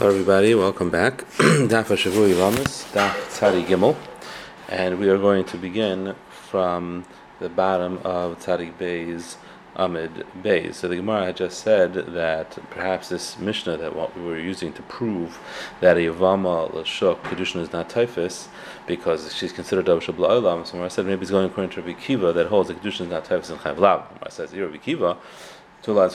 Hello, everybody. Welcome back. Daf Shavui Lamas, Daf Tzadi Gimel, and we are going to begin from the bottom of Tzadi Bey's Amid Bey. So the Gemara had just said that perhaps this Mishnah that what we were using to prove that a Yavama Lashuk Kedushin is not typhus because she's considered Dav Shabla Olam. So Gemara said maybe it's going according to Rabbi Kiva that holds that Kedushin is not typhus in Chayv Lav. Gemara says, Rabbi Kiva. Why,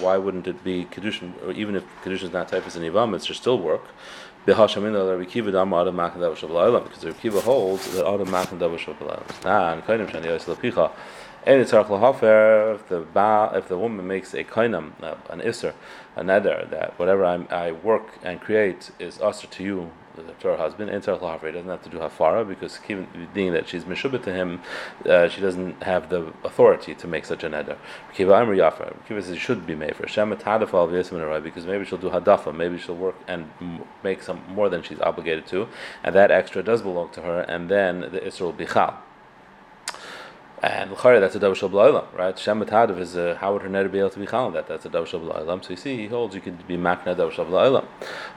why wouldn't it be kedushin, or even if kedushin is not type typhus in Yivam, it should still work? Because Rabbi Kiva holds that Adam Makan Davar Shabbalaylam. Nah, and Kainim Shani. And it's Arch Lahafer, if the ba, if the woman makes a kainam, uh, an iser, a nether, that whatever I, I work and create is usher to you, to her husband, and Tzarech Lahafer, doesn't have to do Hafara, because being that she's Meshubah to him, uh, she doesn't have the authority to make such a nether. Kiva Amr Yafer, Kiva says it should be made for Shemet Hadafal because maybe she'll do Hadafa, maybe she'll work and make some more than she's obligated to, and that extra does belong to her, and then the Isra will be Chal. And l'chari, that's a double shabla right? Shem Tadav is a, how would her netter be able to be chal that? That's a double shabla So you see, he holds you could be makna double shabla olam.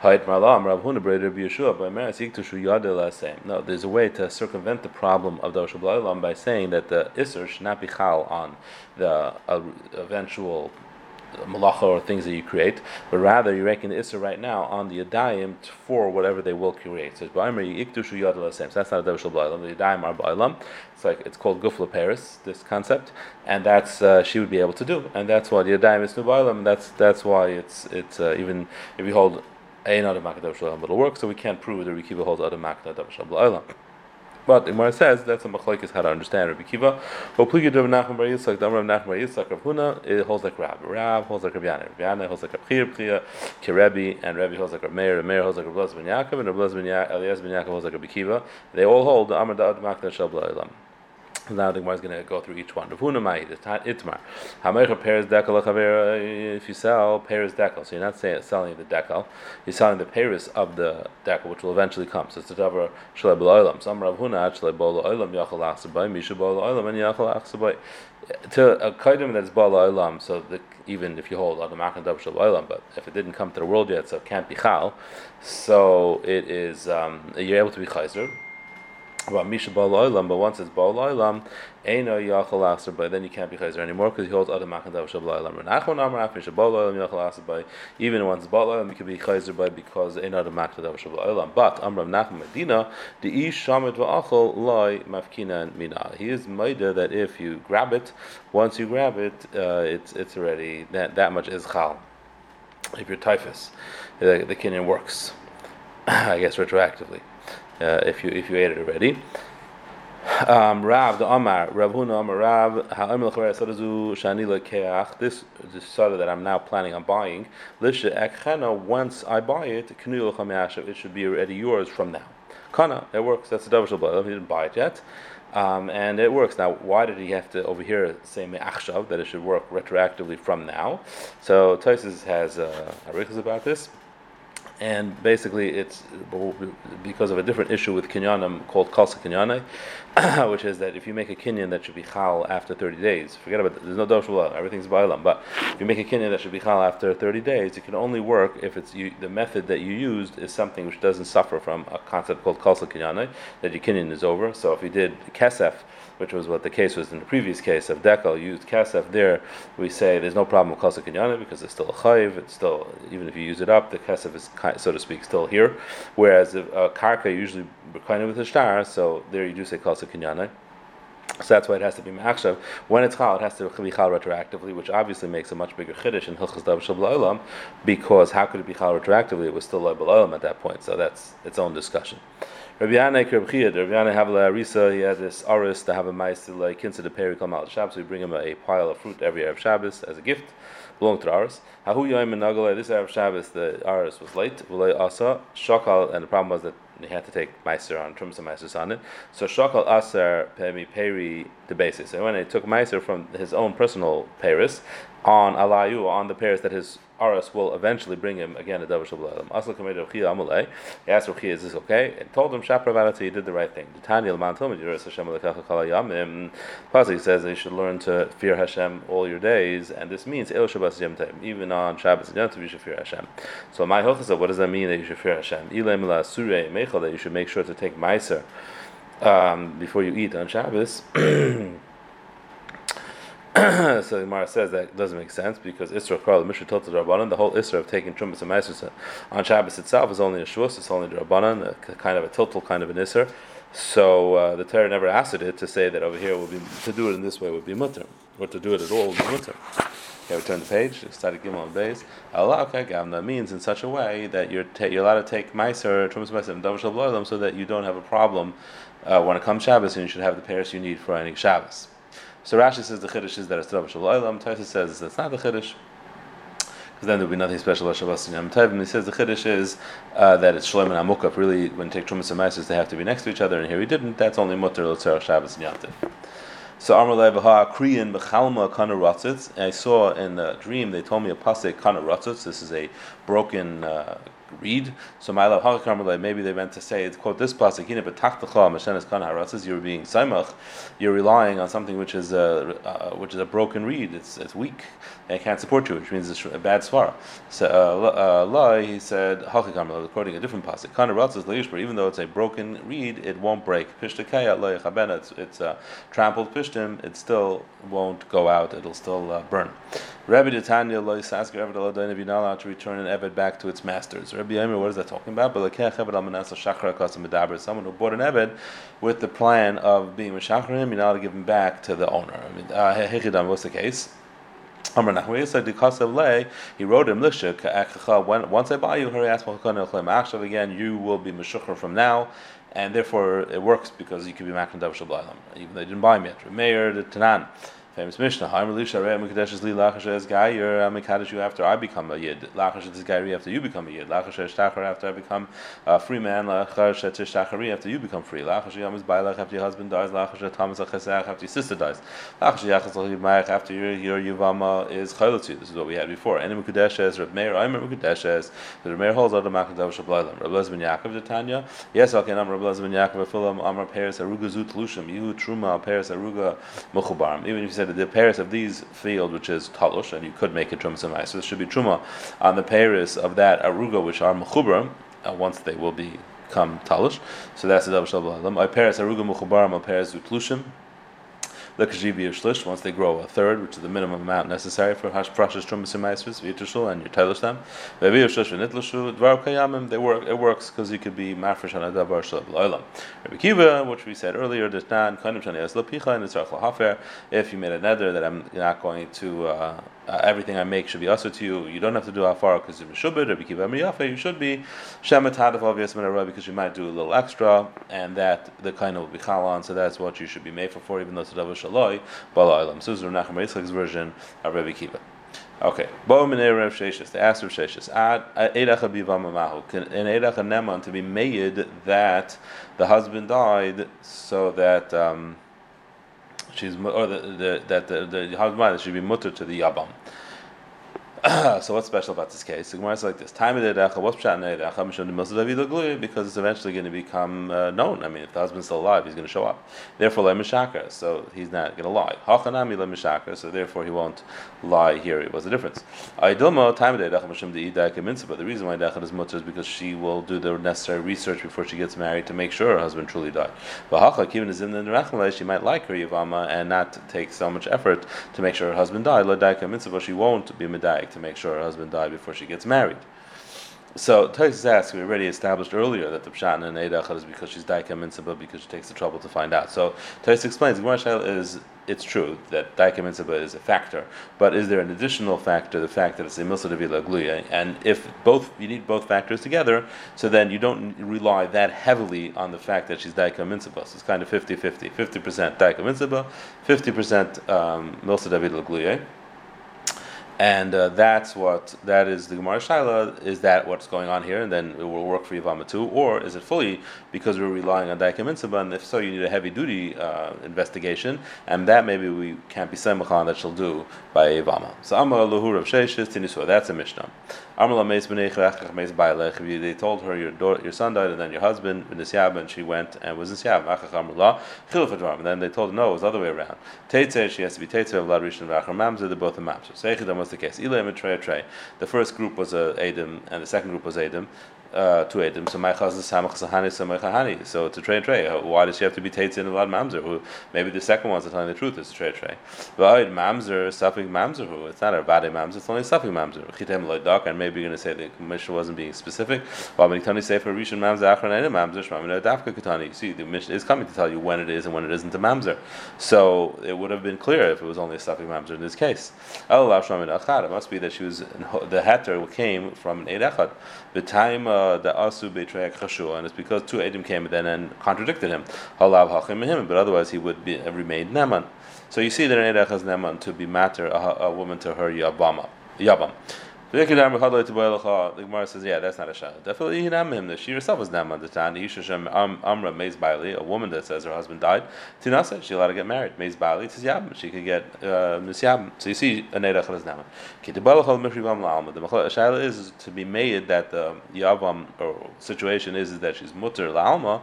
Hayit marlam Rav Huna breder Rabbi Yeshua by meres iktushu yadel same. No, there's a way to circumvent the problem of double shabla by saying that the iser should not be chal on the uh, eventual malacha or things that you create, but rather you reckon the Isra right now on the Yadayim for whatever they will create. So that's not a Devishal Ba'alam. The Yadayim are Ba'alam. It's like it's called Gufla Paris, this concept, and that's uh, she would be able to do, and that's why the Yadayim is Ba'alam. That's that's why it's it's uh, even if you hold a other Makadav Shalom, it'll work. So we can't prove that we keep the Rikiva holds other Makadav Shalom. But Imar says that's a machlokes how to understand Rabbi Kiva. Opligi Rav Nachman Bar Yitzchak, Dam Rav Nachman Bar Yitzchak, Rav Huna it holds like Rab. Rab holds like Rav Yana. Rav Yana holds like Rav Chir Pchia, Kirebi, and Rebbe holds like Rav Meir. Rav Meir holds like Rav Blaz Ben Yaakov, and Rav Blaz Ben Yaakov, Elias Ben Yaakov holds like Rabbi Kiva. They all hold the Amar Da'ad Makna Shal B'Olam. Now the Gemara is going to go through each one. Ravuna Mai, the Itmar. Hamecha Peres Dekel If you sell Peres Dekel, so you're not selling the Dekel, you're selling the Peres of the Dekel, which will eventually come. So it's the Davar Shalei B'Lo Olam. Some Ravuna Shalei B'Lo Olam Yachal Achsabai, Misha B'Lo Olam, and Yachal Achsabai. To a kaidim that's B'Lo Olam, so the, even if you hold on the Makan Davar Shalei Olam, but if it didn't come to the world yet, so it can't be Chal, so it is, um, you're able to be Chayzer about Misha Ba'al but once it's Ba'al Eino Yachal Aser, but then you can't be Chazer anymore because he holds other Makandav Shabal Olam. Renachon Amar Misha Ba'al Olam Yachal Aser even once Ba'al Olam, you can be Chazer by because Eino other Makandav Shabal Olam. But Amram Nachman Medina, the Ish Shamet Va'achol Loi Mafkina and Mina. He is Maida that if you grab it, once you grab it, uh, it's it's already, that, that much is Chal. If you're typhus, the, the Kenyan works, I guess retroactively uh, if you if you ate it already. Um, Rav the Amar Rav Huna Amar Rav Ha'amil Sadazu Shani. This this soda that I'm now planning on buying. Lisha Ekchena. Once I buy it, It should be already yours from now. Kana. It works. That's a double shabbat. He didn't buy it yet. Um, and it works. Now, why did he have to over here say me'achshav that it should work retroactively from now? So Tosis has uh, a about this and basically it's because of a different issue with kinyanim called kalsa kinyane, which is that if you make a kinyan that should be chal after 30 days, forget about it, there's no dosh everything's bailam, but if you make a kinyan that should be chal after 30 days, it can only work if it's you, the method that you used is something which doesn't suffer from a concept called kalsa kinyane, that your kinyan is over. So if you did kesef, which was what the case was in the previous case of Dekel, used Kasef there, we say there's no problem with Kasa Kinyana because it's still a chayiv, it's still, even if you use it up, the Kasef is, so to speak, still here. Whereas if, uh, Karka usually of with a star, so there you do say Kasa Kinyana. So that's why it has to be ma'achshav. When it's chal, it has to be chal retroactively, which obviously makes a much bigger chiddush in hilchas dav shabla because how could it be chal retroactively? It was still loy at that point. So that's its own discussion. Rabbi Yanai Kerbchiyad, Rabbi Yanai have a Arisa, he had this Aris to have a mice like kinsa the peri come out Shabbos, we bring him a, pile of fruit every Arab Shabbos as a gift, belong to the Aris. Hahu Yoim and this Arab Shabbos, the Aris was late, V'lay Asa, Shakal, and the problem was that he had to take Meiser on Trumas and Meiser on it. So Shakal Aser Pemi Peri the basis. And when he took Meiser from his own personal Paris on Alayu, on the Paris that his Aras will eventually bring him again a Davar Shabbalam. Asla Kamed Ruchia Amalei. He asked Ruchia, is this okay? And told him, Shapra Valati, he did the right thing. Tanya me, Yiras Hashem Alekacha Kala Yamim. Pasik says that you should learn to fear Hashem all your days, and this means El Shabbos Yom Even on Shabbos and you should fear Hashem. So my Hilchasa, what does that mean that you should fear Hashem? Ilem La Surei Mechal, that you should make sure to take Meiser um, before you eat on Shabbos. so the Gemara says that doesn't make sense because Isra Kar, the Mishnah told the Rabbanan, the whole Isra of taking Trumas and Meiser on Shabbos itself is only a Shavuos, it's only the Rabbanan, a kind of a total kind of an Isra. So uh, the Torah never asked it to say that over here would be to do it in this way would be mutter, or to do it at all would be mutter. Okay, we turn the page. Started Gimel base. Allah Gamna means in such a way that you're ta- you're allowed to take Meiser, Trumas Meiser, and Double so that you don't have a problem uh, when it comes Shabbos, and you should have the pairs you need for any Shabbos. So Rashi says the Chiddush is that it's Rabbi Shalom. Taisa says it's not the Chiddush. Because then there would be nothing special about Shabbos and Yom Tov. And he says the Chiddush is uh, that it's Shalom and Amukaf. Really, when you take Trumas and Maises, they have to be next to each other. And here he didn't. That's only Mutter, Lotzerach, Shabbos, and Yom Tov. So Amar Levaha Kriyan Bechalma Kana Ratzitz. I saw in the dream they told me a pasuk Kana Ratzitz. This is a broken uh, reed. So my love maybe they meant to say it's quote this pasuk hina betachtacha mashenes kana haratzis. You're being saimach. You're relying on something which is a uh, which is a broken reed. It's it's weak and can't support you, which means it's a bad svara. So uh, uh, he said hakakarmel according a different pasuk kana haratzis leishber. Even though it's a broken reed, it won't break. Pishtakaya loyachabena. It's it's a trampled pishtim. It still won't go out. It'll still uh, burn. Rabbi Tanya lo yisasker eved not to return an eved back to its masters. Rabbi Yemer, what is that talking about? But. Someone who bought an eved with the plan of being mishachar him, you're not to give him back to the owner. I mean, uh, what's the case? He wrote him once I buy you, hurry ask Actually, again, you will be meshukar from now, and therefore it works because you can be makam dav even though you didn't buy him yet. Meir the Tanan famous Mishnah. I'm Elisha Rei after I become a yid. After you become a yid. After I become a free man. After you become free. After your husband dies. After your sister dies. After your your Yivama is Chaylotu. This is what we had before. Any Mekadesh as Reb Meir. I'm Mekadesh the Reb Meir holds out the Makadesh Shabbalim. Reb Lez ben Yaakov the Tanya. Yes, okay. I'm Reb Lez ben Yaakov. Filam Amar Peres Aruga Zut Lushim. Yehu Truma Peres Aruga Muchubarim. Even if you said said that the Paris of these field, which is talush, and you could make it truma samai. So this should be truma on the Paris of that aruga, which are mechubra, uh, once they will become talush. So that's the shalom. I Paris aruga mechubarim, I Paris utlushim l'kajivi shlish once they grow a third, which is the minimum amount necessary for hash prashas trumas and ma'asvus v'yitushul and you telish them. Ve'viv shlish v'nitlushu dvar kayamim. They work. It works because you could be mafresh on a davar shalav lo'ilam. Rabbi Kiva, which we said earlier, does not kind shani as lapicha and it's hafer. If you made a nether that I'm not going to. Uh, uh, everything I make should be also to you. You don't have to do afar because you're shubid or bikiv amiyafe. You should be shematad of obvious because you might do a little extra, and that the kind of will be chalan. So that's what you should be made for, for even though it's a davar shaloi balaylam. So this is Nachum Yitzchak's version of Rabbi Kiva. Okay, bo minei Rav Sheshes. They asked Rav Sheshes, "Ad edacha bivamamahu." Can an edacha neman to be made that the husband died, so that. Um, she's or the, the, that the, the husband should be mutter to the yabam. so what's special about this case? The Gemara is like this: Time of the Edecha, what's pshat Edecha? Because it's eventually going to become uh, known. I mean, if the husband's still alive, he's going to show up. Therefore, le mishakar, so he's not going to lie. Hachanami le mishakar, so therefore he won't lie here. What's the difference? Aidilmo time of the Edecha But the reason why Edecha is mutter is because she will do the necessary research before she gets married to make sure her husband truly died. But Hachak even is in the she might like her Yavama and not take so much effort to make sure her husband died. Edecha Mitzvah, she won't be medayik to make sure her husband died before she gets married. So Tosis asks, we already established earlier that the pshat in Eidachad is because she's daika because she takes the trouble to find out. So Tosis explains, Gemara is it's true that daika is a factor, but is there an additional factor, the fact that it's a devila gluya? And if both you need both factors together, so then you don't rely that heavily on the fact that she's daika. So it's kind of 50-50. 50% daika mitzvah, 50% um, milsa gluya. And uh, that's what that is the Gemara Shaila. Is that what's going on here, and then it will work for Yavama too, or is it fully because we're relying on Daikim Mitzvah, and if so, you need a heavy duty uh, investigation, and that maybe we can't be semachan that she'll do by Yavama. So Amar Luhur of Sheishis Tinisua. That's a Mishnah. Amar Meis Meis Bailech. They told her your daughter, your son died, and then your husband in Nisyab, and she went and was Nisyab. And then they told her no, it was the other way around. She has to be Teitze of Lad Rishon V'Achar Mamzer. They're both a Mamzer was the case. The first group was a Adam, and the second group was Adam uh, to Edom. So my chaz is samach sahani samach hani. So it's a tray tray. Why does she have to be tates in a lot mamzer? Who maybe the second one's telling the truth. It's a tray tray. But mamzer suffering mamzer. Who it's not a bad mamzer. It's only suffering mamzer. Chitem loidak. And maybe you're going to say the commission wasn't being specific. When you say for rishon mamzer achron eda mamzer shmamina dafka katani. See the mission is coming to tell you when it is and when it isn't a mamzer. So it would have been clear if it was only a suffering mamzer in this case. It must be that she was the hatter came from an eid echad. The time. Uh, asu and it's because two edim came then and contradicted him. Halav but otherwise he would be remained neman. So you see that an edach has neman to be matter a, a woman to her yabama yabam. The Gemara says, yeah, that's not a shah. Definitely him. She herself was nam the time. Yishashem Amra Meiz Bailey, a woman that says her husband died. Tinasa, she allowed to get married. Meiz Bailey says. She could get uh, nisyabam. So you see, a neidach is nam. The shayla is to be made that the yavam or situation is, is that she's mutter la'alma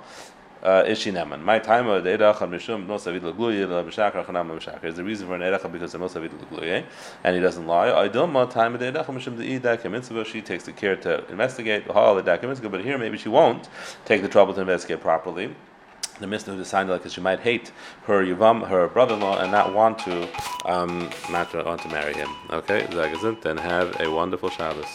uh, is she neman. My time of the edacha mishum no savid l'gluye l'bishakar chanam l'bishakar is the reason for an edacha because no savid l'gluye and he doesn't lie. I don't want time of the edacha mishum the idak mitzvah. She takes the care to investigate the hall the mitzvah, but here maybe she won't take the trouble to investigate properly. The Mishnah decided like she might hate her Yuvam, her brother-in-law, and not want to, um, not want to marry him. Okay, then have a wonderful Shabbos.